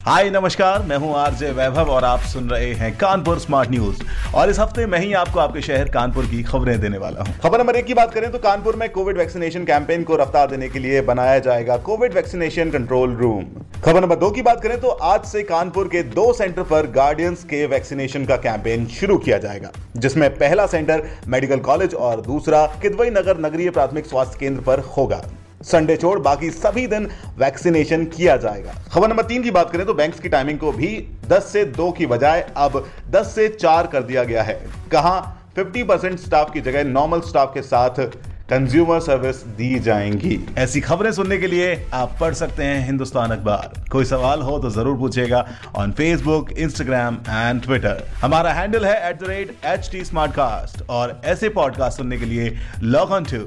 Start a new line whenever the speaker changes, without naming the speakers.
हाय, नमस्कार। मैं हूँ आरजे वैभव और आप सुन रहे हैं कानपुर स्मार्ट न्यूज़। और इस हफ़्ते मैं ही आपको आपके शहर कानपुर की खबरें देने वाला हूँ। खबर नंबर एक की बात करें तो कानपुर में कोविड वैक्सीनेशन कैंपेन को रफ्तार देने के लिए बनाया जाएगा कोविड वैक्सीनेशन कंट्रोल रूम। खबर नंबर दो की बात करें तो आज से कानपुर के दो सेंटर पर गार्डियंस के वैक्सीनेशन का कैंपेन शुरू किया जाएगा, जिसमें पहला सेंटर मेडिकल कॉलेज और दूसरा किदवई नगर नगरीय प्राथमिक स्वास्थ्य केंद्र पर होगा। संडे छोड़ बाकी सभी दिन वैक्सीनेशन किया जाएगा। खबर नंबर तीन की बात करें तो बैंक्स की टाइमिंग को भी 10 से 2 की बजाय अब 10 से 4 कर दिया गया है। कहा 50 परसेंट स्टाफ की जगह नॉर्मल स्टाफ के साथ कंज्यूमर सर्विस दी जाएँगी। ऐसी खबरें सुनने के लिए आप पढ़ सकते हैं हिंदुस्तान अखबार। कोई सवाल हो तो ज़रूर पूछेगा on Facebook Instagram and Twitter हमारा हैंडल है at the rate H T smart cast और ऐसे पॉडकास्ट सुनने के लिए लॉग ऑन टू